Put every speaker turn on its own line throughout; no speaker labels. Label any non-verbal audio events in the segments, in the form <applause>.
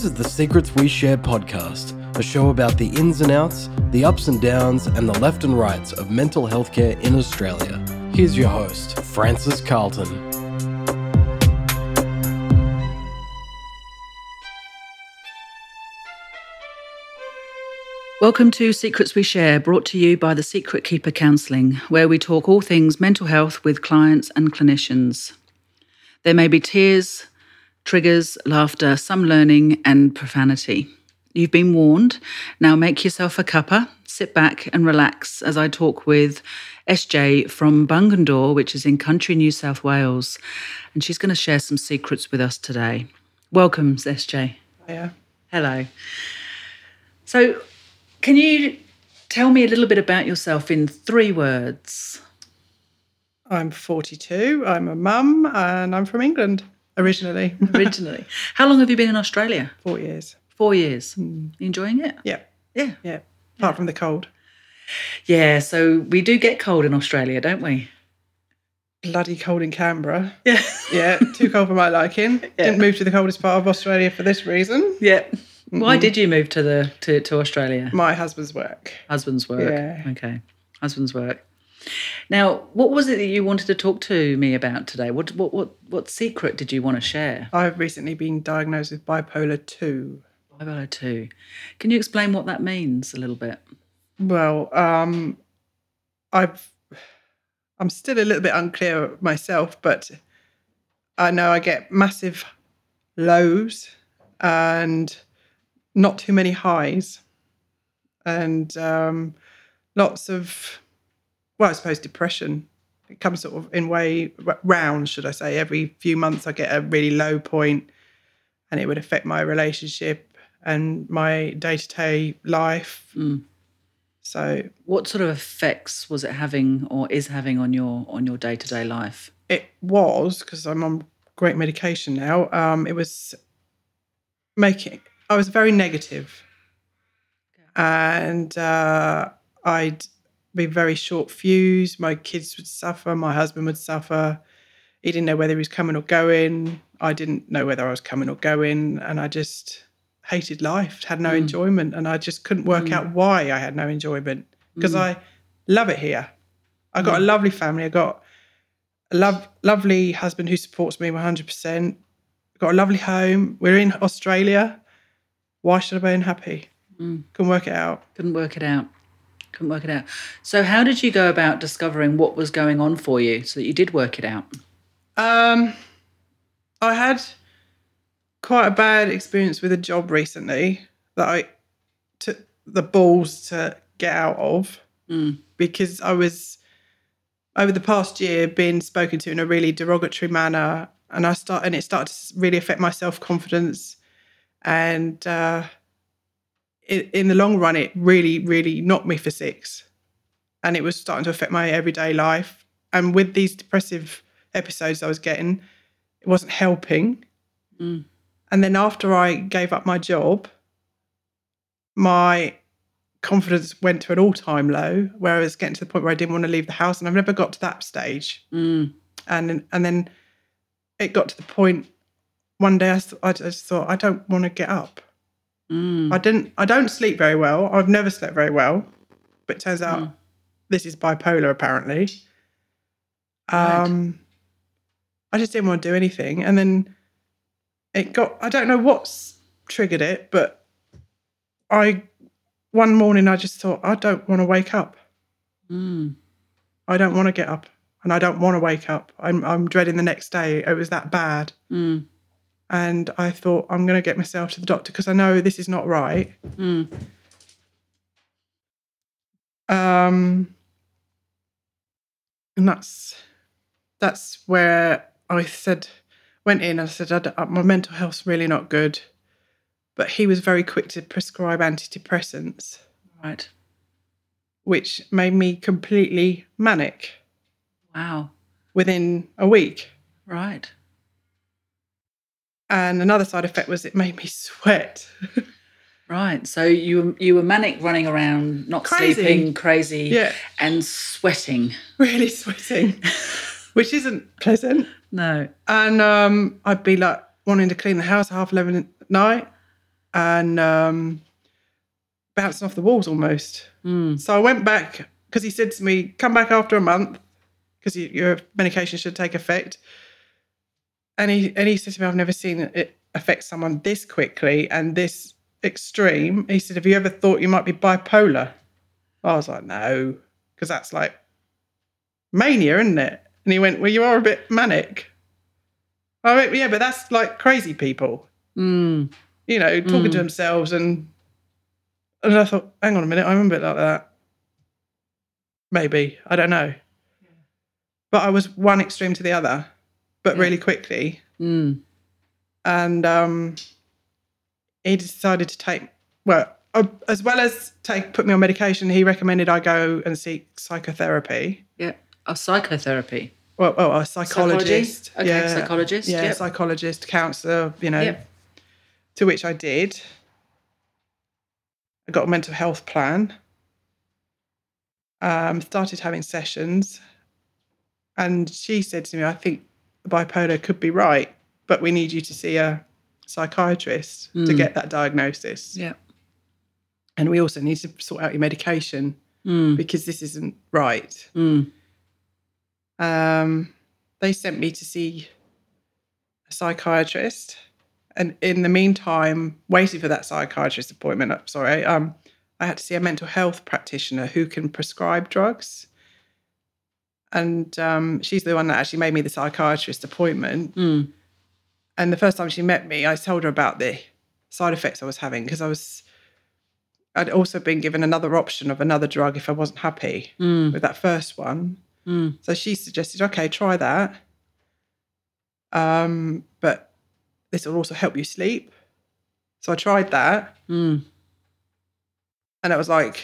This is the Secrets We Share podcast, a show about the ins and outs, the ups and downs, and the left and rights of mental health care in Australia. Here's your host, Francis Carlton.
Welcome to Secrets We Share, brought to you by the Secret Keeper Counselling, where we talk all things mental health with clients and clinicians. There may be tears, triggers, laughter, some learning, and profanity. You've been warned. Now make yourself a cuppa, sit back and relax as I talk with SJ from Bungendore, which is in country New South Wales, and she's going to share some secrets with us today. Welcome, SJ.
Yeah.
Hello. So, can you tell me a little bit about yourself in three words?
I'm 42. I'm a mum and I'm from England originally. <laughs>
Originally, how long have you been in Australia?
Four years.
Four years. You enjoying it?
Yeah.
Yeah.
Yeah. Apart from the cold.
Yeah. So we do get cold in Australia, don't we?
Bloody cold in Canberra. <laughs>
Yeah.
Yeah. Too cold for my liking. <laughs> Didn't move to the coldest part of Australia for this reason.
Yeah. Why did you move to the to, to Australia?
My husband's work.
Husband's work.
Yeah.
Okay. Husband's work. Now, what was it that you wanted to talk to me about today? What what what what secret did you want to share?
I've recently been diagnosed with bipolar 2.
Bipolar two. Can you explain what that means a little bit?
Well, um, I've I'm still a little bit unclear myself, but I know I get massive lows and not too many highs, and um, lots of well, I suppose depression. It comes sort of in way round, should I say? Every few months, I get a really low point, and it would affect my relationship and my day to day life.
Mm.
So
What sort of effects was it having or is having on your on your day to day life?
it was because I'm on great medication now. Um, it was making I was very negative, and uh, I'd be very short fuse. My kids would suffer. My husband would suffer. He didn't know whether he was coming or going. I didn't know whether I was coming or going, and I just hated life. Had no mm. enjoyment, and I just couldn't work mm. out why I had no enjoyment because mm. I love it here. I got a lovely family. I got a love, lovely husband who supports me 100%. Got a lovely home. We're in Australia. Why should I be unhappy? Couldn't work it out.
Couldn't work it out. Couldn't work it out. So how did you go about discovering what was going on for you so that you did work it out?
Um, I had quite a bad experience with a job recently that I took the balls to get out of because I was over the past year being spoken to in a really derogatory manner, and I start and it started to really affect my self confidence, and uh, in, in the long run, it really, really knocked me for six, and it was starting to affect my everyday life. And with these depressive episodes I was getting, it wasn't helping.
Mm.
And then after I gave up my job, my confidence went to an all-time low where I was getting to the point where I didn't want to leave the house and I've never got to that stage.
Mm.
And and then it got to the point one day I, I just thought I don't want to get up.
Mm.
I didn't I don't sleep very well. I've never slept very well. But it turns out
Mm.
this is bipolar apparently.
Right.
Um I just didn't want to do anything and then it got I don't know what's triggered it, but I one morning I just thought I don't want to wake up.
Mm.
I don't want to get up and I don't want to wake up. I'm I'm dreading the next day. It was that bad.
Mm.
And I thought I'm going to get myself to the doctor because I know this is not right.
Mm.
Um, and that's that's where I said went in. and I said uh, my mental health's really not good, but he was very quick to prescribe antidepressants,
Right.
which made me completely manic
Wow.
within a week.
Right.
And another side effect was it made me sweat. <laughs>
Right. So you you were manic running around, not
Crazy.
sleeping, crazy,
Yeah.
and sweating.
really sweating, <laughs> which isn't pleasant.
No.
And um, I'd be like wanting to clean the house at half 11 at night. and um, bouncing off the walls almost. So I went back because he said to me, "Come back after a month because your medication should take effect." And he and he said to me, "I've never seen it affect someone this quickly and this extreme." He said, "Have you ever thought you might be bipolar?" I was like, "No," because that's like mania, isn't it? And he went, "Well, you are a bit manic." I went, "Yeah, but that's like crazy people."
Mm.
you know, talking
Mm.
to themselves and and I thought, hang on a minute, I'm a bit like that. Maybe. I don't know. But I was one extreme to the other, but
Yeah.
really quickly.
Mm.
And um he decided to take well, uh, as well as take put me on medication, he recommended I go and seek psychotherapy.
Yeah. A psychotherapy.
Well, a psychologist.
Psychology? Okay, psychologist,
Yeah,
yep.
psychologist, counsellor, you know.
Yep.
To which I did. I got a mental health plan. Um, started having sessions. And she said to me, I think bipolar could be right, but we need you to see a psychiatrist to
Mm.
get that diagnosis.
Yeah.
And we also need to sort out your medication
Mm.
because this isn't right.
Mm.
um, they sent me to see a psychiatrist. And in the meantime, waiting for that psychiatrist appointment, uh, sorry, um, I had to see a mental health practitioner who can prescribe drugs. And um, she's the one that actually made me the psychiatrist appointment.
Mm.
And the first time she met me, I told her about the side effects I was having because I was, I'd also been given another option of another drug if I wasn't happy
Mm.
with that first one.
Mm.
So she suggested, okay, try that. Um, but this will also help you sleep. So I tried that,
Mm.
and it was like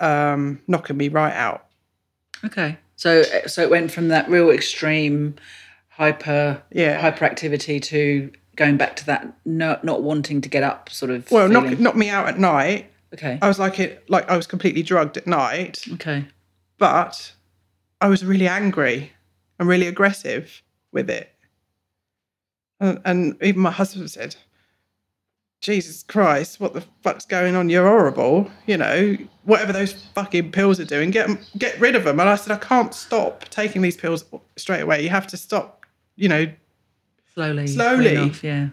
um, knocking me right out.
Okay. So uh, so it went from that real extreme hyper
Yeah.
hyperactivity to going back to that no, not wanting to get up sort of
Well,
feeling.
knock, knocked me out at night.
okay.
I was like it, like I was completely drugged at night,
Okay.
but I was really angry and really aggressive with it. And, and even my husband said, Jesus Christ, what the fuck's going on? You're horrible. You know, whatever those fucking pills are doing, get get rid of them. And I said, I can't stop taking these pills straight away. You have to stop, you know,
Slowly.
Slowly.
off, yeah.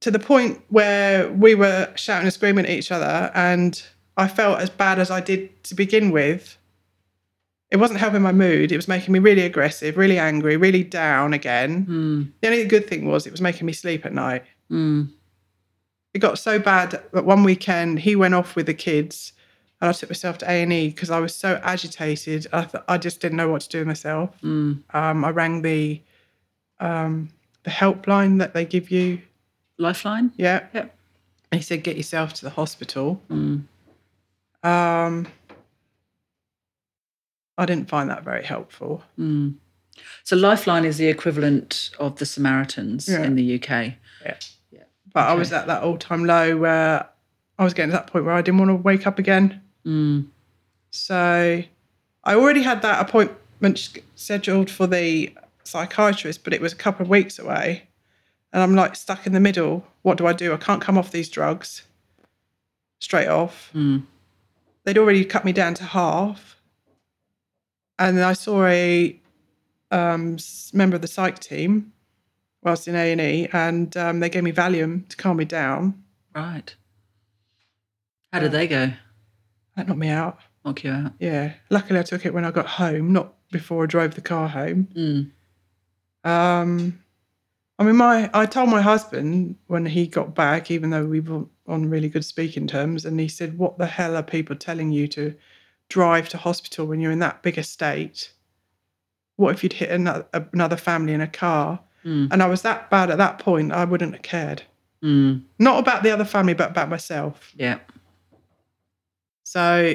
to the point where we were shouting and screaming at each other. And I felt as bad as I did to begin with. It wasn't helping my mood. It was making me really aggressive, really angry, really down again.
Mm.
The only good thing was it was making me sleep at night.
Mm.
It got so bad that one weekend he went off with the kids and I took myself to A&E because I was so agitated. I, th- I just didn't know what to do with myself.
Mm.
Um, I rang the um, the helpline that they give you.
Lifeline?
Yeah.
Yep.
And he said, get yourself to the hospital.
Mm.
Um, I didn't find that very helpful.
Mm. So Lifeline is the equivalent of the Samaritans
Yeah.
in the UK.
But I was at that all time low where I was getting to that point where I didn't want to wake up again.
Mm.
So I already had that appointment scheduled for the psychiatrist, but it was a couple of weeks away. And I'm like stuck in the middle. What do I do? I can't come off these drugs straight off.
Mm.
They'd already cut me down to half. And then I saw a um, member of the psych team whilst in A&E and um, they gave me Valium to calm me down.
Right. How did they go?
That knocked me out.
Knock you out?
Yeah. Luckily, I took it when I got home, not before I drove the car home.
Mm.
Um, I mean, my I told my husband when he got back, even though we were on really good speaking terms, and he said, "What the hell are people telling you to drive to hospital when you're in that big a state? What if you'd hit another another family in a car?"
Mm.
And I was that bad at that point, I wouldn't have cared.
Mm.
Not about the other family, but about myself.
Yeah.
So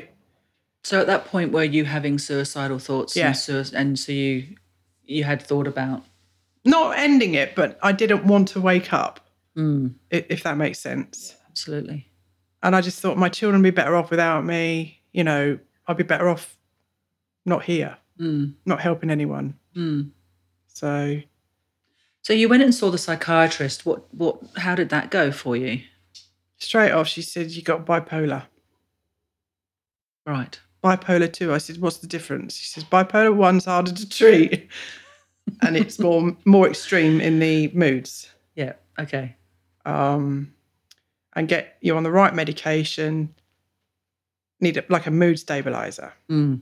So at that point, were you having suicidal thoughts?
Yeah.
And, sui- and so you you had thought about.
not ending it, but I didn't want to wake up,
Mm.
if that makes sense.
Absolutely.
and I just thought my children would be better off without me. You know, I'd be better off not here,
Mm.
not helping anyone.
Mm.
So
So you went and saw the psychiatrist. What what how did that go for you?
Straight off, she said, You got bipolar.
Right.
Bipolar 2. I said, What's the difference? She says, Bipolar 1's harder to treat. <laughs> and it's more more extreme in the moods.
Yeah. Okay.
Um, and get you on the right medication. Need a, like a mood stabilizer.
Mm.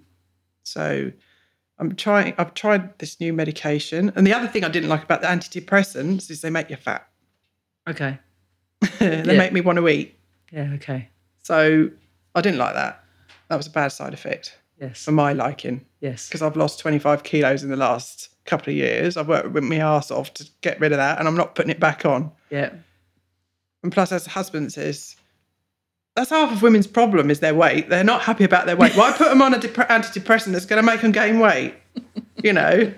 So I'm trying. I've tried this new medication, and the other thing I didn't like about the antidepressants is they make you fat.
Okay. <laughs>
they
Yeah.
make me want to eat.
Yeah. Okay.
So I didn't like that. That was a bad side effect
Yes.
for my liking
Yes.
because I've lost 25 kilos in the last couple of years. I've worked with my ass off to get rid of that, and I'm not putting it back on.
Yeah.
And plus, as a husband says, that's half of women's problem is their weight. They're not happy about their weight. Why put them on a dep- antidepressant that's going to make them gain weight? You know.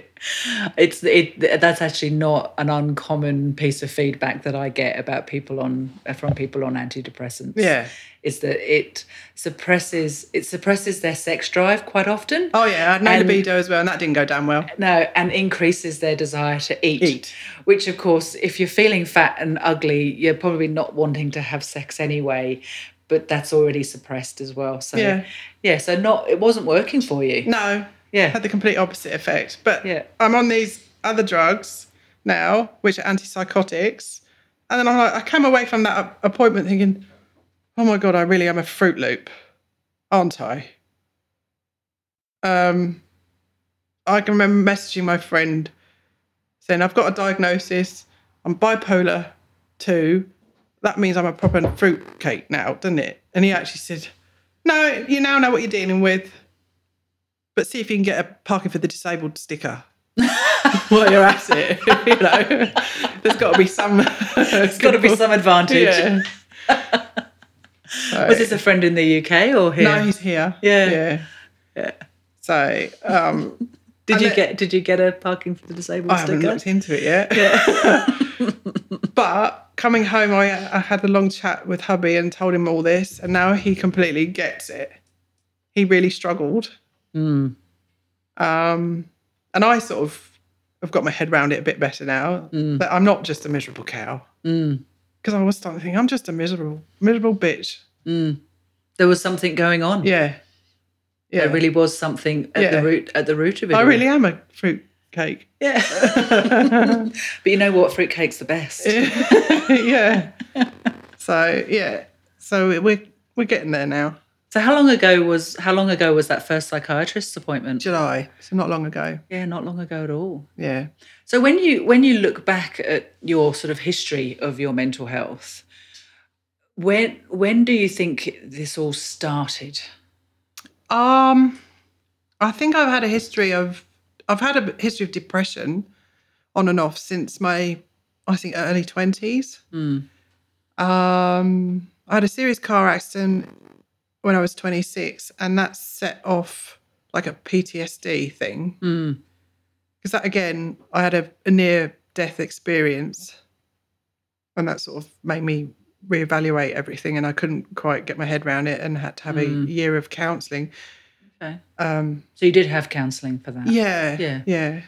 <laughs>
It's it. That's actually not an uncommon piece of feedback that I get about people on from people on antidepressants.
Yeah.
is that it suppresses it suppresses their sex drive quite often.
Oh yeah, I
And-
libido as well, and that didn't go down well.
No, and increases their desire to eat.
Eat.
Which, of course, if you're feeling fat and ugly, you're probably not wanting to have sex anyway. But that's already suppressed as well. So
Yeah.
yeah. So not it wasn't working for you.
No,
Yeah.
had the complete opposite effect. But
Yeah.
I'm on these other drugs now, which are antipsychotics, and then I'm like, I came away from that appointment thinking, oh my god, I really am a Fruit Loop, aren't I? Um, I can remember messaging my friend saying, I've got a diagnosis, I'm bipolar two. That means I'm a proper fruit cake now, doesn't it? And he actually said, No, you now know what you're dealing with but see if you can get a parking for the disabled sticker <laughs> while you're at it. <laughs> you know, there's got to be some. <laughs>
There's got to be some advantage.
Yeah. So-
Was this a friend in the UK or here?
no, he's here.
Yeah.
yeah,
Yeah.
So um,
Did you
it-
get Did you get a parking for the disabled sticker?
I haven't looked into it yet. but coming home, I, I had a long chat with hubby and told him all this, and now he completely gets it. He really struggled.
Mm.
Um, and I sort of have got my head around it a bit better now. That I'm not just a miserable cow.
Mm.
Because I was starting to think I'm just a miserable, miserable bitch.
Mm. There was something going on.
Yeah. Yeah.
There really was something at
Yeah.
the root at the root of it.
I
all.
really am a fruit cake. <laughs>
Yeah. <laughs> but you know what? Fruitcake's the best. <laughs>
yeah. So yeah. So we're we're getting there now.
So how long ago was how long ago was that first psychiatrist's appointment?
July. So not long ago.
Yeah, not long ago at all.
Yeah.
So when you when you look back at your sort of history of your mental health, when when do you think this all started?
Um, I think I've had a history of I've had a history of depression on and off since my I think early twenties.
Mm.
Um, I had a serious car accident when I was twenty six, and that set off like a PTSD thing.
Mm.
Because that again, I had a, a near death experience, and that sort of made me reevaluate everything, and I couldn't quite get my head around it, and had to have a year of counselling.
Okay.
Um,
So you did have counselling for that.
yeah,
Yeah.
yeah.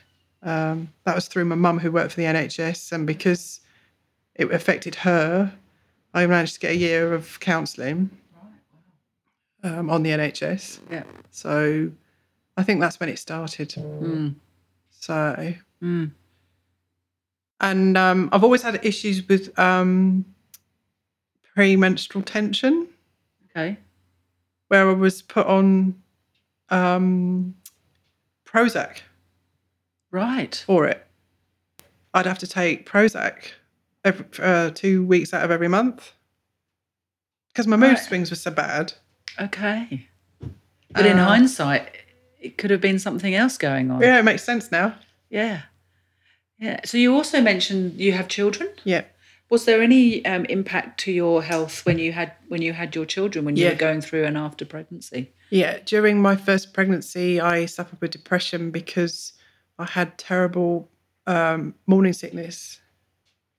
Um, that was through my mum who worked for the NHS, and because it affected her, I managed to get a year of counselling um, on the NHS.
Yeah.
So I think that's when it started.
Mm.
So,
Mm.
and um, I've always had issues with um, premenstrual tension,
Okay.
where I was put on um, Prozac
Right.
for it. I'd have to take Prozac every, uh, two weeks out of every month because my mood
Right.
swings were so bad.
Okay. But in
Uh,
hindsight, it could have been something else going on.
Yeah, it makes sense now.
Yeah. Yeah. So you also mentioned you have children.
Yeah.
Was there any um, impact to your health when you had when you had your children when you
Yeah.
were going through and after pregnancy?
Yeah, during my first pregnancy, I suffered with depression because I had terrible um, morning sickness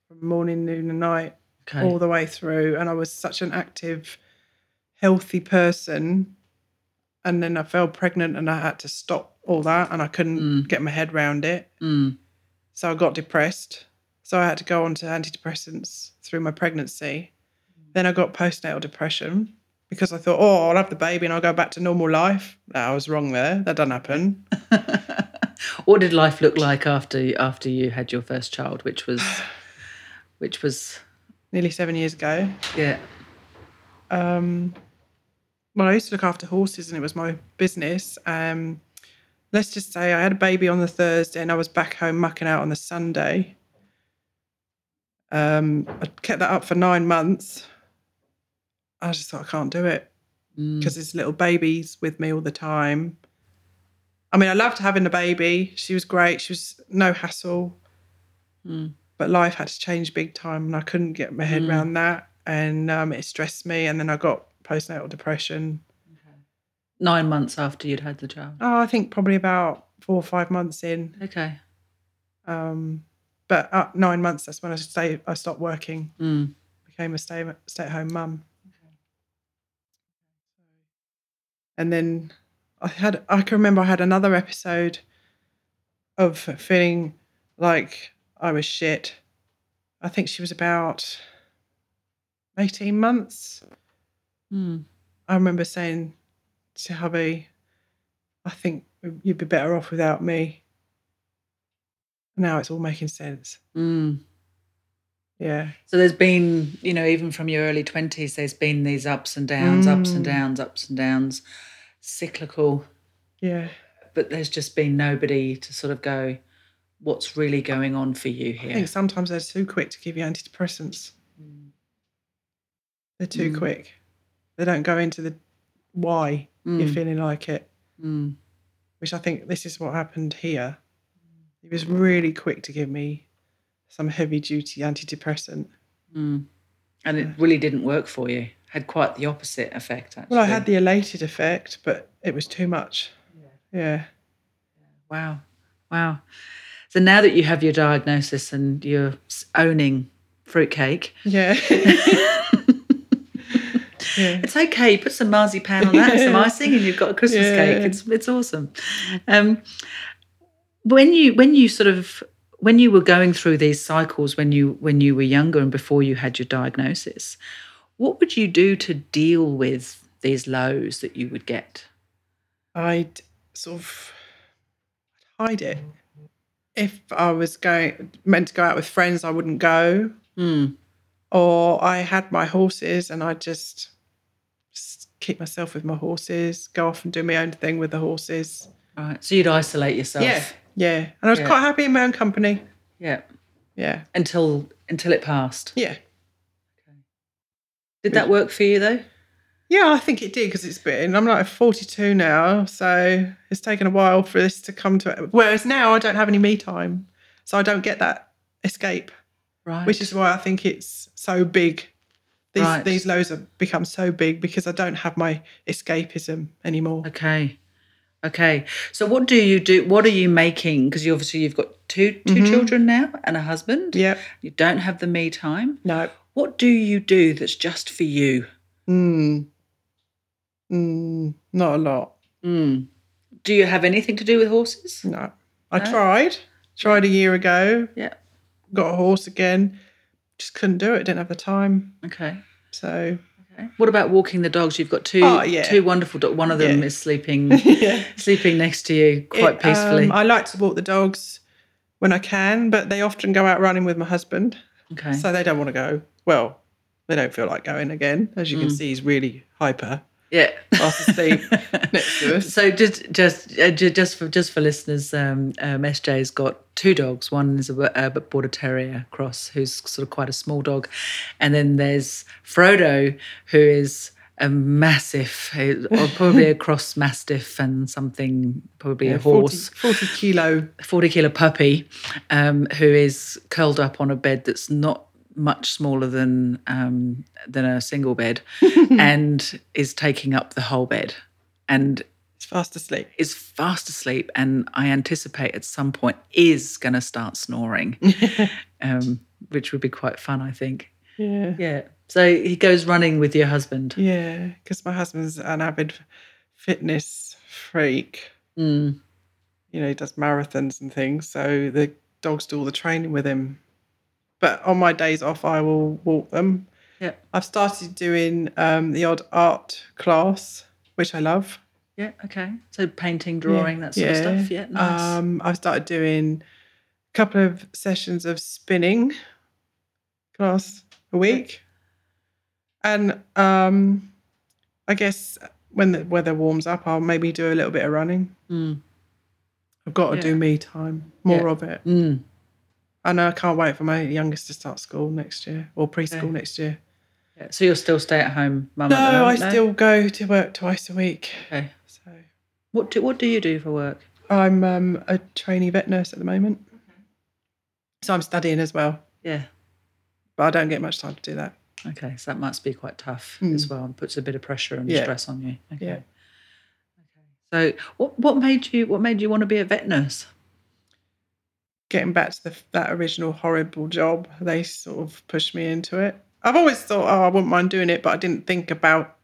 from morning, noon, and night
Okay.
all the way through. And I was such an active, healthy person. And then I fell pregnant and I had to stop all that and I couldn't get my head around it.
Mm.
So I got depressed. So I had to go on to antidepressants through my pregnancy. Then I got postnatal depression because I thought, oh, I'll have the baby and I'll go back to normal life. No, I was wrong there. That doesn't happen. <laughs>
what did life look like after after you had your first child, which was <sighs> which was
Nearly seven years ago.
yeah.
um, well, I used to look after horses and it was my business. Um, let's just say I had a baby on the Thursday and I was back home mucking out on the Sunday. Um, I kept that up for nine months. I just thought I can't do it because there's little babies with me all the time. I mean, I loved having the baby. She was great. She was no hassle. But life had to change big time and I couldn't get my head around that. And um, it stressed me. And then I got postnatal depression.
Nine months after you'd had the child.
Oh, I think probably about four or five months in.
Okay.
Um, but uh, nine months, that's when I stay, I stopped working,
Mm.
became a stay, stay at home mum. And then I had, I can remember I had another episode of feeling like I was shit. I think she was about 18 months.
Mm.
I remember saying to hubby, I think you'd be better off without me. Now it's all making sense.
Mm.
Yeah.
So there's been, you know, even from your early twenties, there's been these ups and downs, ups and
Mm.
downs, ups and downs, cyclical.
Yeah.
But there's just been nobody to sort of go, what's really going on for you here?
I think sometimes they're too quick to give you antidepressants. They're too
Mm.
quick. They don't go into the why you're
Mm.
feeling like it,
Mm.
which I think this is what happened here. He was really quick to give me some heavy duty antidepressant.
Mm. And it really didn't work for you. Had quite the opposite effect, actually.
Well, I had the elated effect, but it was too much. Yeah.
Wow. Wow. So now that you have your diagnosis and you're owning fruitcake,
Yeah. <laughs> yeah.
it's okay. Put some marzipan on that, and some <laughs> icing, and you've got a Christmas
Yeah.
cake. It's it's awesome. Um, when you when you sort of when you were going through these cycles when you when you were younger and before you had your diagnosis, what would you do to deal with these lows that you would get?
I'd sort of hide it. If I was going meant to go out with friends, I wouldn't go.
Mm.
Or I had my horses and I'd just, just keep myself with my horses, go off and do my own thing with the horses.
Right. So you'd isolate yourself.
Yeah. Yeah. And I was
Yeah.
quite happy in my own company.
Yeah.
Yeah.
Until until it passed.
Yeah.
Did that work for you though?
Yeah, I think it did because it's been, I'm like 42 now. So it's taken a while for this to come to it. Whereas now I don't have any me time. So I don't get that escape.
Right.
which is why I think it's so big. These
Right.
these lows have become so big because I don't have my escapism anymore.
Okay. Okay. So what do you do? What are you making? Because you obviously you've got two 2 children now and a husband.
Yeah.
You don't have the me time.
No.
What do you do that's just for you?
Mm. Mm. Not a lot.
Mm. Do you have anything to do with horses?
No. I
No?
tried. Tried a year ago.
Yeah.
Got a horse again. Just couldn't do it. Didn't have the time.
Okay.
So
Okay. What about walking the dogs? You've got two
Oh, yeah.
two wonderful dogs. One of them
Yeah.
is sleeping <laughs>
yeah.
sleeping next to you quite
It,
peacefully.
um, I like to walk the dogs when I can, but they often go out running with my husband.
okay.
So they don't want to go. Well, they don't feel like going again. As you
Mm.
can see, he's really hyper.
Yeah.
Fast asleep <laughs> next to us.
So just just uh, just for just for listeners, um, um, SJ's got two dogs. One is a, a border terrier cross, who's sort of quite a small dog, and then there's Frodo, who is a massive, or probably a cross <laughs> mastiff and something, probably a
40,
horse.
40 kilo.
40 kilo puppy um, who is curled up on a bed that's not much smaller than um, than a single bed <laughs> and is taking up the whole bed and
He's fast asleep.
is fast asleep and I anticipate at some point is going to start snoring <laughs> um, which would be quite fun I think
Yeah.
yeah so he goes running with your husband
Yeah. Because my husband's an avid fitness freak.
mm,
You know, he does marathons and things. So the dogs do all the training with him. But on my days off, I will walk them.
Yeah.
I've started doing um, the odd art class, which I love.
Yeah. Okay. So painting, drawing, that sort of stuff. Yeah. Nice.
Um, I've started doing a couple of sessions of spinning class a week. And um, I guess when the weather warms up, I'll maybe do a little bit of running.
Mm.
I've got to
Yeah.
do me time, more
Yeah.
of it.
Mm.
I know I can't wait for my youngest to start school next year or preschool
Okay.
next year.
Yeah. So you'll still stay at home, mum?
No,
the
I
moment,
still go to work twice a week.
Okay.
So
What do What do you do for work?
I'm um, a trainee vet nurse at the moment. So I'm studying as well,
Yeah.
but I don't get much time to do that.
Okay. So that must be quite tough
Mm.
as well, and puts a bit of pressure and
Yeah.
stress on you. Okay.
Yeah.
Okay. So what What made you What made you want to be a vet nurse?
Getting back to the, that original horrible job, they sort of pushed me into it. I've always thought, oh, I wouldn't mind doing it, but I didn't think about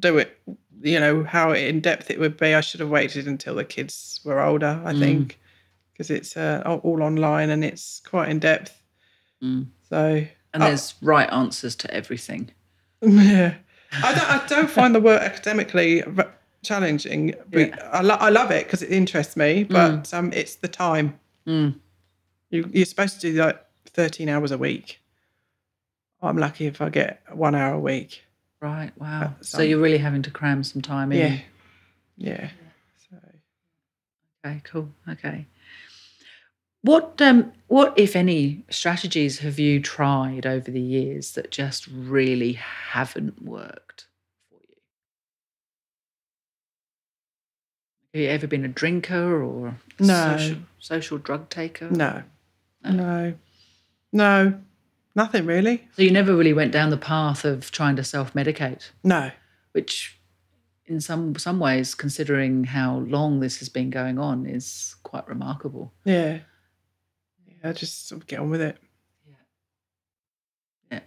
do it. You know how in depth it would be. I should have waited until the kids were older. I
Mm.
think because it's uh, all online and it's quite in depth.
Mm.
So
And
Oh.
there's right answers to everything. <laughs>
Yeah, I don't, I don't find the work academically challenging. But
Yeah.
I, lo- I love it because it interests me, but um, it's the time.
Mm.
You, you're supposed to do like 13 hours a week. I'm lucky if I get one hour a week.
Right. Wow. so you're really having to cram some time in.
Yeah, yeah. So
Okay, cool. Okay. What um what if any strategies have you tried over the years that just really haven't worked for you? Have you ever been a drinker or
No.
social, social drug taker?
no,
No.
no, no, nothing really.
So you never really went down the path of trying to self-medicate,
No,
which in some some ways, considering how long this has been going on, is quite remarkable.
yeah, yeah. Just sort of get on with it.
Yeah. Yeah.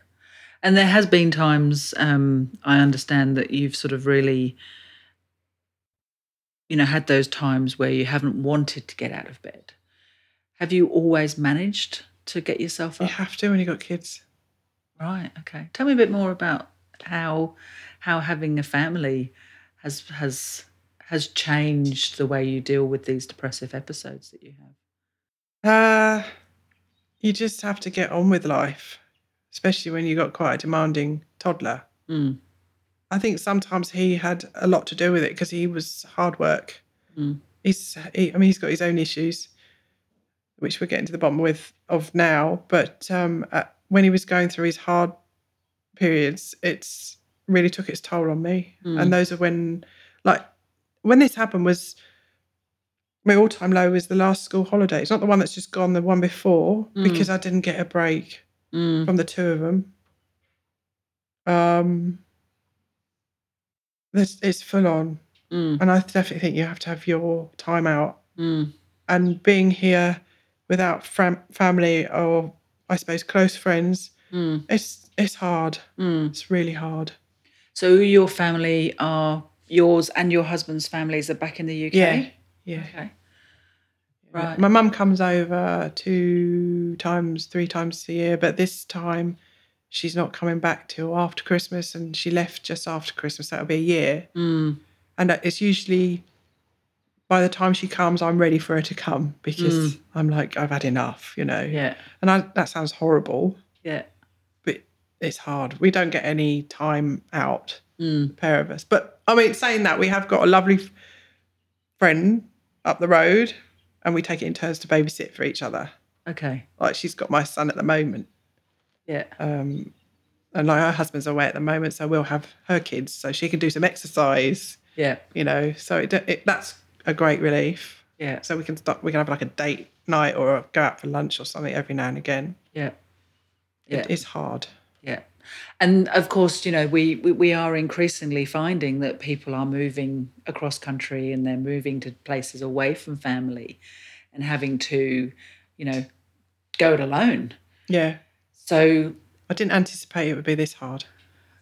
And there has been times um, I understand that you've sort of really, you know, had those times where you haven't wanted to get out of bed. Have you always managed to get yourself up?
You have to when you got kids.
Right. Okay. Tell me a bit more about how how having a family has has has changed the way you deal with these depressive episodes that you have.
Uh, you just have to get on with life, especially when you got quite a demanding toddler.
Mm.
I think sometimes he had a lot to do with it because he was hard work.
Mm.
He's, he, I mean, he's got his own issues, which we're getting to the bottom with of now. But um, uh, when he was going through his hard periods, it's really took its toll on me.
Mm.
And those are when, like, when this happened was my all-time low was the last school holiday. It's not the one that's just gone, the one before,
Mm.
because I didn't get a break
Mm.
from the two of them. Um, this it's full on,
Mm.
and I definitely think you have to have your time out.
Mm.
And being here without fam- family or I suppose close friends,
Mm.
it's it's hard.
Mm.
It's really hard.
So your family are yours and your husband's families are back in the UK.
Yeah, yeah.
Okay. Right.
My mum comes over two times, three times a year, but this time she's not coming back till after Christmas, and she left just after Christmas. That'll be a year.
Mm.
and it's usually by the time she comes i'm ready for her to come because i'm like i've had enough you know
Yeah.
and I, that sounds horrible
Yeah.
but it's hard we don't get any time out
Mm.
pair of us but i mean saying that we have got a lovely friend up the road and we take it in turns to babysit for each other
Okay.
like she's got my son at the moment
Yeah.
um and like her husband's away at the moment so we'll have her kids so she can do some exercise
Yeah.
you know so it, it that's a great relief
Yeah.
so we can start we can have like a date night or go out for lunch or something every now and again
Yeah. Yeah.
it's hard
Yeah. And of course, you know, we, we, we are increasingly finding that people are moving across country and they're moving to places away from family and having to, you know, go it alone.
yeah
So,
i didn't anticipate it would be this hard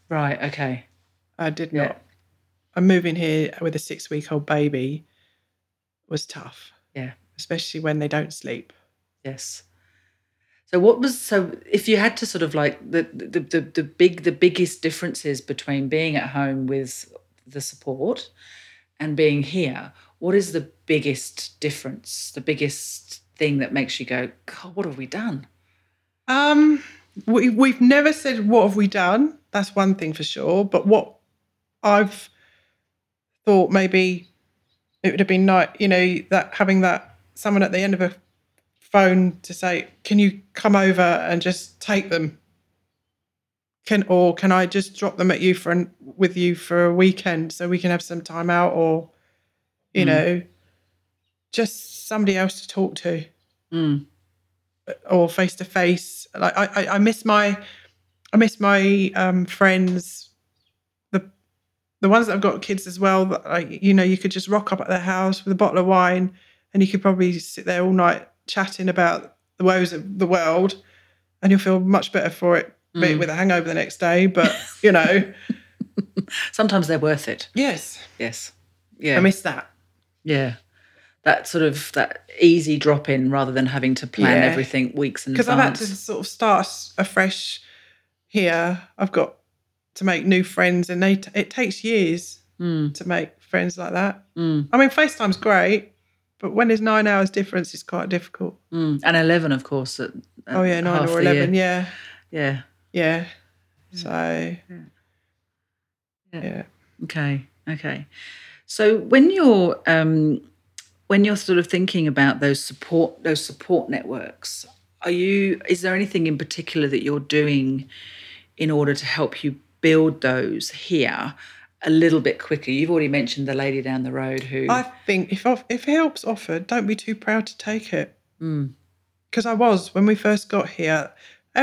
right. Okay.
i did
Yeah.
not i'm moving here with a six week old baby was tough
Yeah.
especially when they don't sleep
Yes. So what was so if you had to sort of like the the the, the big the biggest differences between being at home with the support and being here, what is the biggest difference? The biggest thing that makes you go, God, what have we done?
Um, we we've never said what have we done. That's one thing for sure. But what I've thought maybe it would have been nice, you know, that having that someone at the end of a phone to say, "Can you come over and just take them?" Can or can I just drop them at you for an, with you for a weekend so we can have some time out, or you
Mm.
know, just somebody else to talk to
Mm.
or face to face. Like I, I, I miss my, I miss my um, friends, the ones that have got kids as well. That like you know, you could just rock up at their house with a bottle of wine, and you could probably sit there all night chatting about the woes of the world, and you'll feel much better for it.
Mm.
with a hangover the next day, but you know, <laughs>
Sometimes they're worth it.
yes,
Yes. Yeah.
I miss that.
yeah. That sort of that easy drop in rather than having to plan
Yeah.
everything weeks in
because. I've had to sort of start afresh here. I've got to make new friends, and they it takes years
Mm,
to make friends like that.
mm,
I mean, FaceTime's great, but when there's nine hours difference, it's quite difficult.
mm. And eleven, of course. At, at
oh yeah, nine or eleven.
year.
Yeah,
Yeah.
yeah. So
Yeah.
yeah.
Okay. Okay. So when you're um, when you're sort of thinking about those support those support networks, are you is there anything in particular that you're doing in order to help you build those here a little bit quicker? You've already mentioned the lady down the road who
I think if if help's offered, don't be too proud to take it.
Mm,
Because I was when we first got here.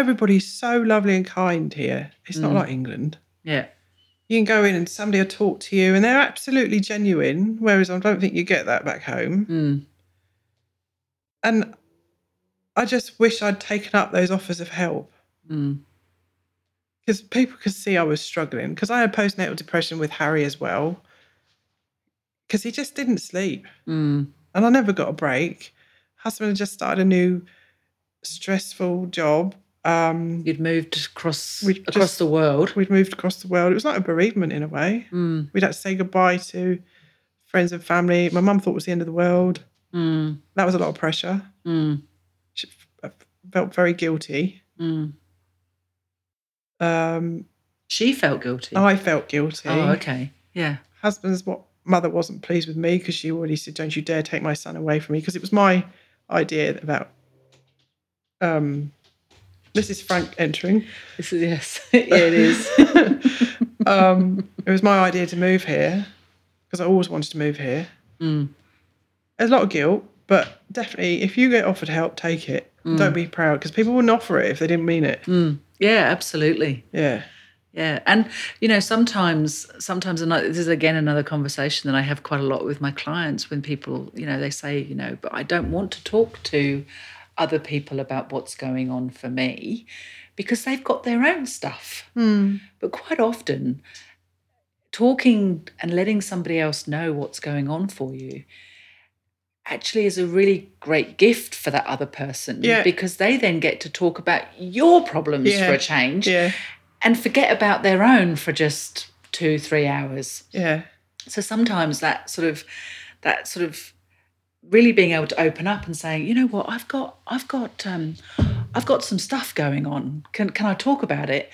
Everybody's so lovely and kind here. It's not
Mm.
like England.
yeah.
you can go in and somebody will talk to you and they're absolutely genuine whereas i don't think you get that back home
Mm,
and i just wish i'd taken up those offers of help
mm,
because people could see i was struggling because i had postnatal depression with harry as well. Because he just didn't sleep.
Mm,
and i never got a break. Husband had just started a new stressful job um,
You'd moved across across
just-
the world.
we'd moved across the world. It was like a bereavement in a way.
Mm,
we'd had to say goodbye to friends and family. My mum thought it was the end of the world.
Mm,
that was a lot of pressure.
mm,
She f- felt very guilty.
Mm.
Um,
She felt guilty.
I felt guilty.
oh, okay. Yeah.
Husband's what mother wasn't pleased with me because she already said, "Don't you dare take my son away from me," because it was my idea about. Um, this is Frank entering.
This is yes. <laughs> yeah, it is. <laughs>
um, it was my idea to move here because I always wanted to move here.
Mm.
There's a lot of guilt, but definitely, if you get offered help, take it. Don't be proud because people wouldn't offer it if they didn't mean it.
Mm. Yeah, absolutely.
Yeah.
Yeah, and you know sometimes, sometimes, and this is again another conversation that I have quite a lot with my clients when people, you know, they say, you know, but I don't want to talk to other people about what's going on for me because they've got their own stuff. Hmm. But quite often, talking and letting somebody else know what's going on for you actually is a really great gift for that other person
Yeah.
because they then get to talk about your problems
Yeah.
for a change
Yeah.
and forget about their own for just two, three hours.
Yeah.
So sometimes that sort of that sort of really being able to open up and saying, you know what, I've got I've got um I've got some stuff going on. Can can I talk about it?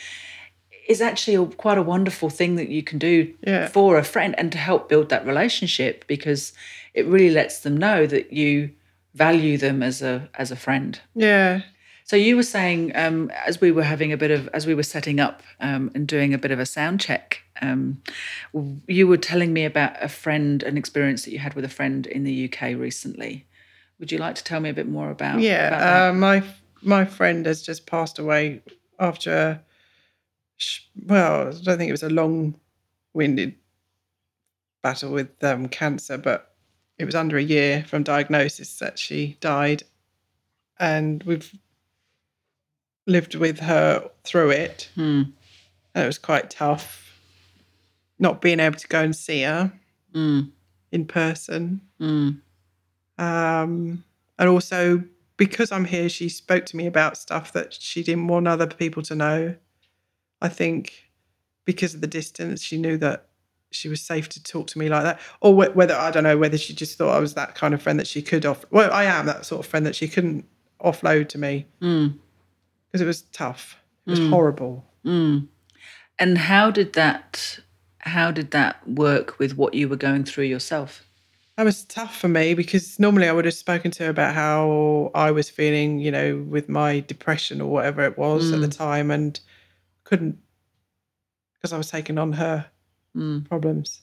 Is actually a, quite a wonderful thing that you can do
Yeah.
for a friend and to help build that relationship because it really lets them know that you value them as a as a friend.
Yeah.
So you were saying um, as we were having a bit of as we were setting up um, and doing a bit of a sound check, um, you were telling me about a friend, an experience that you had with a friend in the UK recently. Would you like to tell me a bit more about? about
Yeah,
that?
uh, my my friend has just passed away after well, I don't think it was a long-winded battle with um, cancer, but it was under a year from diagnosis that she died, and we've lived with her through it,
Hmm.
and it was quite tough. Not being able to go and see her
Mm,
in person,
mm,
um, and also because I'm here, she spoke to me about stuff that she didn't want other people to know. I think because of the distance, she knew that she was safe to talk to me like that, or wh- whether I don't know whether she just thought I was that kind of friend that she could off. Well, I am that sort of friend that she couldn't offload to me hmm. because it was tough. It was hmm. horrible. Hmm.
And how did that how did that work with what you were going through yourself?
That was tough for me because normally I would have spoken to her about how I was feeling, you know, with my depression or whatever it was at the time, and couldn't because I was taking on her Mm. problems,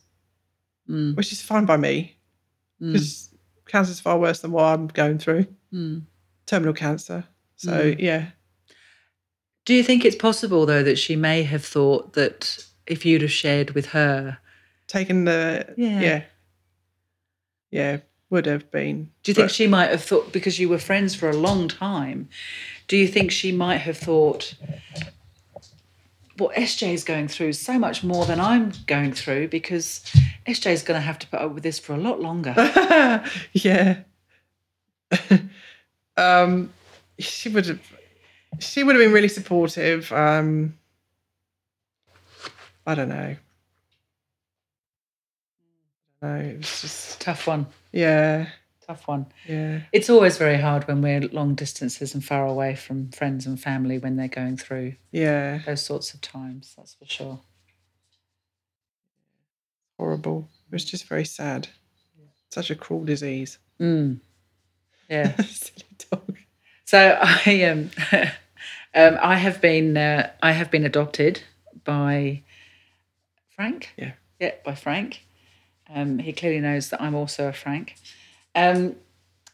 mm. which is fine by me mm. because cancer's far worse than what I'm going through. Terminal cancer. So yeah,
Do you think it's possible though that she may have thought that if you'd have shared with her,
taken the
Yeah.
yeah yeah, would have been.
do you think she might have thought because you were friends for a long time, do you think she might have thought what SJ is going through is so much more than I'm going through because SJ is going to have to put up with this for a lot longer. <laughs>
yeah. <laughs> um, she would have. She would have been really supportive. Um, I don't know. No, it was just
Tough one.
yeah,
Tough one.
yeah,
It's always very hard when we're long distances and far away from friends and family when they're going through
yeah.
those sorts of times, that's for sure.
Horrible. It was just very sad. Such a cruel disease.
Mm. Yeah. <laughs>
Silly dog.
So I um, <laughs> um I have been uh, I have been adopted by Frank.
Yeah.
Yeah, by Frank. Um, he clearly knows that I'm also a Frank. Um,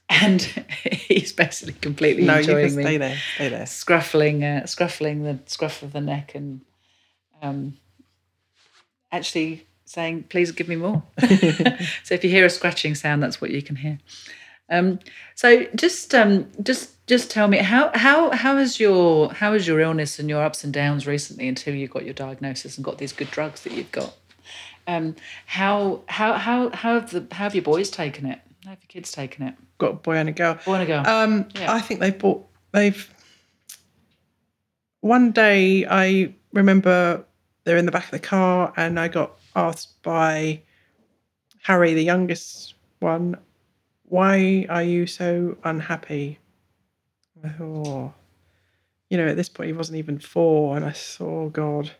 and <laughs> he's basically completely
No,
enjoying me.
stay there. Stay there.
scruffling, uh, scruffling the scruff of the neck, and um, actually saying, "Please give me more." <laughs> so if you hear a scratching sound, that's what you can hear. Um, so just, um, just, just tell me how how how has your how has your illness and your ups and downs recently until you got your diagnosis and got these good drugs that you've got? Um, how how how how have the how have your boys taken it? Have your kids taken it?
Got a boy and a girl.
Boy and a girl.
Um,
Yeah.
I think they've bought. They've. One day, I remember they're in the back of the car, and I got asked by Harry, the youngest one, "Why are you so unhappy?" Oh. you know, at this point, he wasn't even four, and I saw, oh, God,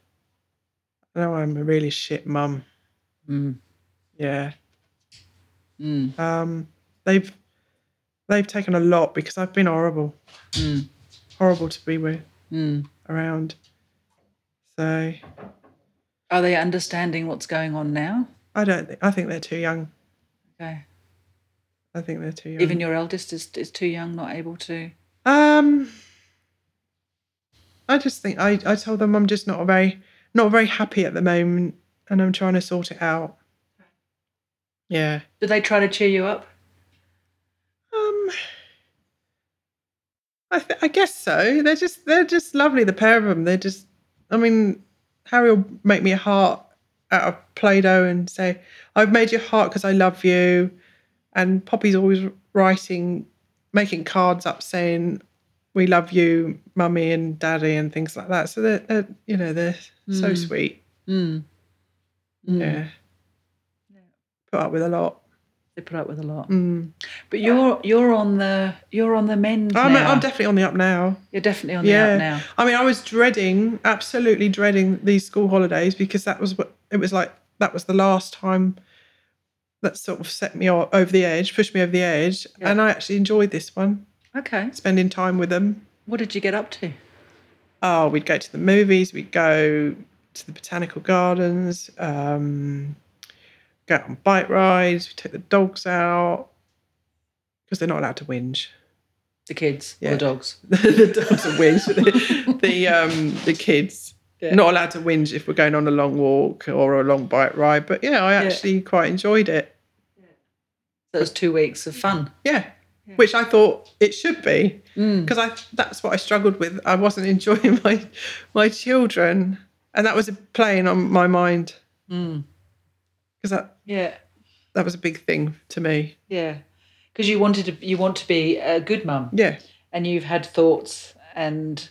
I know I'm a really shit mum.
Mm.
Yeah.
Mm.
Um, they've they've taken a lot because I've been horrible,
Mm.
horrible to be with
Mm.
around. So
Are they understanding what's going on now?
I don't. Think, I think they're too young.
Okay.
I think they're too young.
Even your eldest is, is too young, not able to.
um, I just think I I told them I'm just not very not very happy at the moment, and I'm trying to sort it out. Yeah.
Do they try to cheer you up?
Um, I th- I guess so. They're just they're just lovely. The pair of them. They're just. I mean, Harry will make me a heart out of Play-Doh and say, "I've made your heart because I love you," and Poppy's always writing, making cards up saying, "We love you, Mummy and Daddy," and things like that. So they're, they're you know they're so sweet.
Mm.
Yeah. Put up with a lot.
They put up with a lot.
Mm.
But you're you're on the you're on the mend
I'm,
now.
I'm definitely on the up now.
you're definitely on the
yeah.
up now.
I mean, I was dreading, absolutely dreading these school holidays because that was what it was like. That was the last time that sort of set me over the edge, pushed me over the edge,
Yeah.
and I actually enjoyed this one,
Okay.
spending time with them.
What did you get up to?
Oh, we'd go to the movies, we'd go to the botanical gardens, um, go out on bike rides, we take the dogs out because they're not allowed to whinge.
The kids, or
Yeah.
the dogs. <laughs>
the dogs are whinge. the, <laughs> the um the kids
Yeah.
not allowed to whinge if we're going on a long walk or a long bike ride. But yeah, I
Yeah.
actually quite enjoyed it.
So it was two weeks of fun.
Yeah. Which I thought it should be
Mm.
because I that's what I struggled with. I wasn't enjoying <laughs> my my children, and that was a playing on my mind
Mm.
Because that
Yeah.
that was a big thing to me.
Yeah. because you wanted to you want to be a good mum
Yeah.
and you've had thoughts and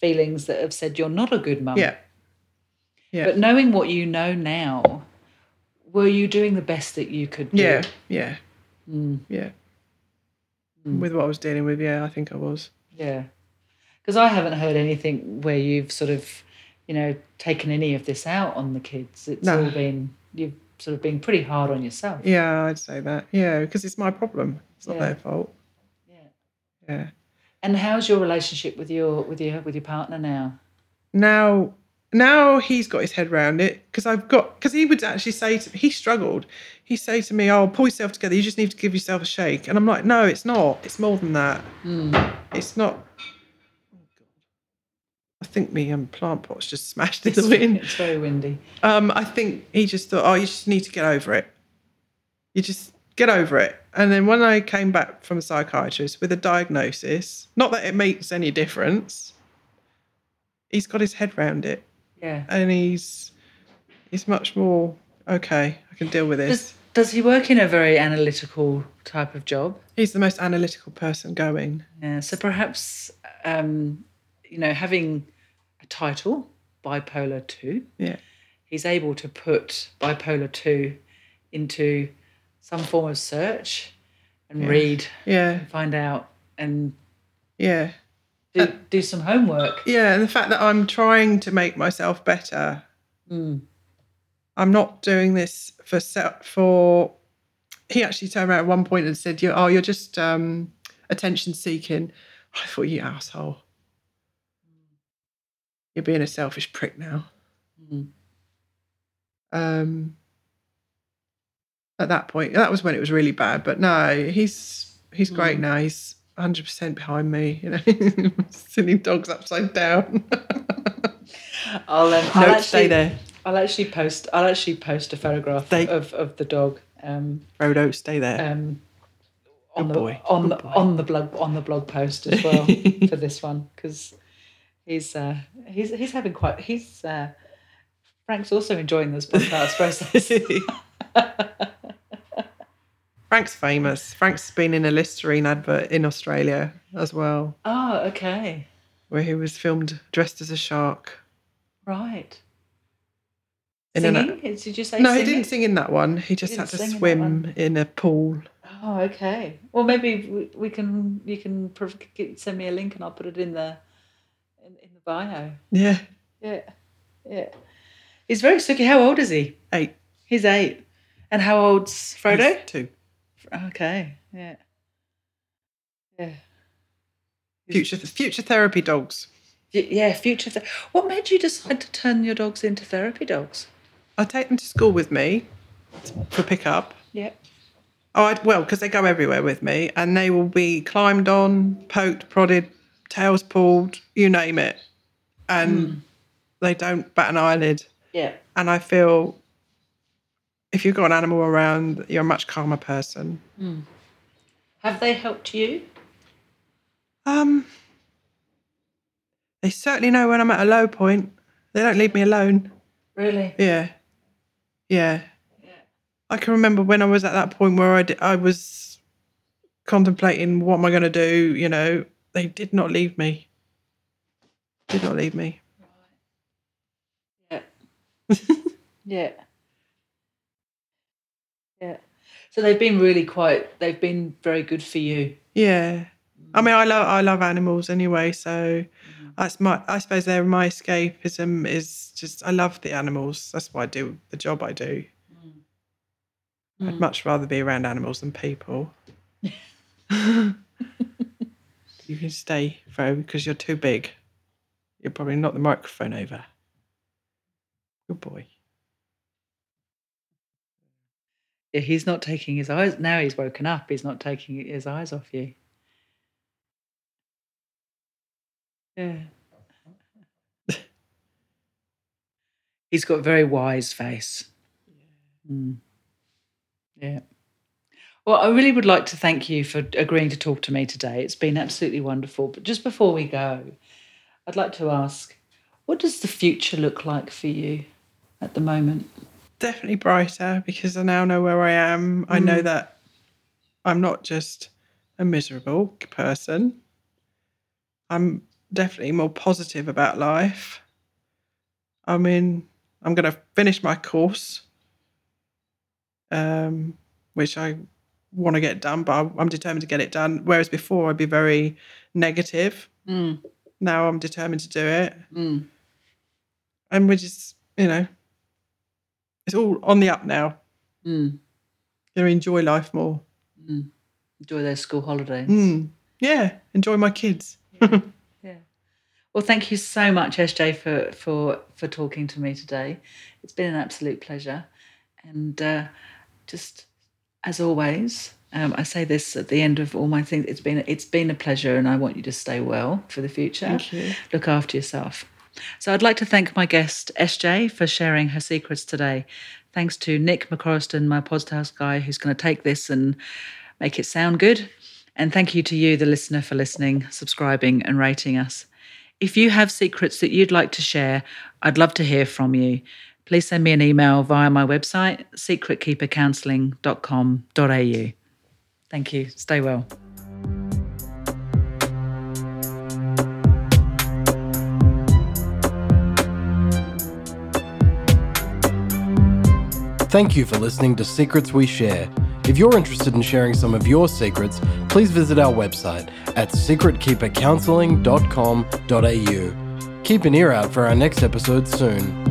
feelings that have said you're not a good mum.
Yeah. Yeah.
But knowing what you know now, were you doing the best that you could do?
Yeah. Yeah.
Mm,
Yeah. With what I was dealing with, yeah, I think I was.
yeah. Because I haven't heard anything where you've sort of, you know, taken any of this out on the kids. It's
No.
all been you've sort of being pretty hard on yourself.
Yeah, I'd say that. Yeah, because it's my problem. It's not
Yeah.
their fault.
Yeah.
Yeah.
And how's your relationship with your with your with your partner now?
Now, now he's got his head around it because I've got because he would actually say to me, he struggled. He'd say to me, "Oh, pull yourself together. You just need to give yourself a shake." And I'm like, "No, it's not. It's more than that. Hmm. It's not." I think me and plant pot's just smashed in the wind.
It's very windy.
Um, I think he just thought, "Oh, you just need to get over it. You just get over it." And then when I came back from a psychiatrist with a diagnosis, not that it makes any difference, he's got his head round it
Yeah.
and he's he's much more okay. I can deal with this.
Does does he work in a very analytical type of job?
he's the most analytical person going.
Yeah. So perhaps um, you know, having title, bipolar two,
Yeah,
he's able to put bipolar two into some form of search and read
yeah,
and find out and
yeah,
do, do some homework.
yeah. And the fact that I'm trying to make myself better.
Mm.
I'm not doing this for se- for. He actually turned around at one point and said, "You oh, you're just um, attention seeking." I thought, "You asshole! You're being a selfish prick now."
Mm.
um at that point that was when it was really bad but no he's he's great now he's 100% behind me you know <laughs> sending dogs upside down <laughs>
I'll, um,
no
I'll actually,
stay there
I'll actually post. I'll actually post a photograph
They-
of, of the dog. Um,
Frodo stay there
um, on
Good
the
boy,
on
good
the
boy.
on the blog on the blog post as well <laughs> for this one because he's uh, he's he's having quite he's uh, Frank's also enjoying this podcast <laughs> process. <laughs>
frank's famous frank's been in a listerine advert in australia as well
oh, okay,
where he was filmed dressed as a shark
right.
In an-
Singing? Did you say?
no he didn't sing in that one he just
didn't
had to
sing in
swim in a pool
Oh, okay. Well, maybe we, we can. You can send me a link, and I'll put it in the in, in the bio.
yeah
Yeah, yeah. He's very sticky. How old is he?
eight
He's eight. And how old's Frodo?
He's two
Okay. Yeah. Yeah.
future future therapy dogs
Yeah. Future. Th- what made you decide to turn your dogs into therapy dogs?
I take them to school with me for pickup.
Yeah.
Oh, I, well, because they go everywhere with me, and they will be climbed on, poked, prodded, tails pulled, you name it, and they don't bat an eyelid.
Yeah.
And I feel if you've got an animal around, you're a much calmer person.
Have they helped you?
Um, they certainly know when I'm at a low point. They don't leave me alone.
Really?
Yeah, yeah. I can remember when I was at that point where I, di- I was contemplating what am I going to do. You know, they did not leave me. Did not leave me.
Yeah. yeah. Yeah. So they've been really quite. They've been very good for you.
Yeah. I mean, I mm. love I love animals anyway, so mm. that's my. I suppose they're my escapism. Is just I love the animals. That's why I do the job I do. Mm. I'd much rather be around animals than people. <laughs> <laughs> you can stay, Fro, because you're too big. You'll probably knock the microphone over. Good boy.
Yeah, he's not taking his eyes. Now he's woken up. He's not taking his eyes off you. Yeah. <laughs> he's got a very wise face. Mm. Yeah. Well, I really would like to thank you for agreeing to talk to me today. It's been absolutely wonderful. But just before we go, I'd like to ask what does the future look like for you at the moment?
Definitely brighter because I now know where I am. I know that I'm not just a miserable person. I'm definitely more positive about life. I mean, I'm going to finish my course, um, which I want to get done, but I'm determined to get it done. Whereas before, I'd be very negative.
Mm.
Now I'm determined to do it.
Mm.
And we're just, you know, it's all on the up now.
Mm.
Gonna enjoy life more.
Mm. Enjoy those school holidays.
Mm. Yeah, enjoy my kids.
Yeah. <laughs> Well, thank you so much, SJ, for for for talking to me today. It's been an absolute pleasure, and uh, just as always, um, I say this at the end of all my things. It's been it's been a pleasure, and I want you to stay well for the future.
Thank you.
Look after yourself. So I'd like to thank my guest SJ for sharing her secrets today. Thanks to Nick McCorriston, my podcast guy, who's going to take this and make it sound good. And thank you to you, the listener, for listening, subscribing, and rating us. If you have secrets that you'd like to share, I'd love to hear from you. Please send me an email via my website, secretkeepercounselling.com.au. Thank you. Stay well.
Thank you for listening to Secrets We Share. If you're interested in sharing some of your secrets, please visit our website at secretkeepercounselling.com.au. Keep an ear out for our next episode soon.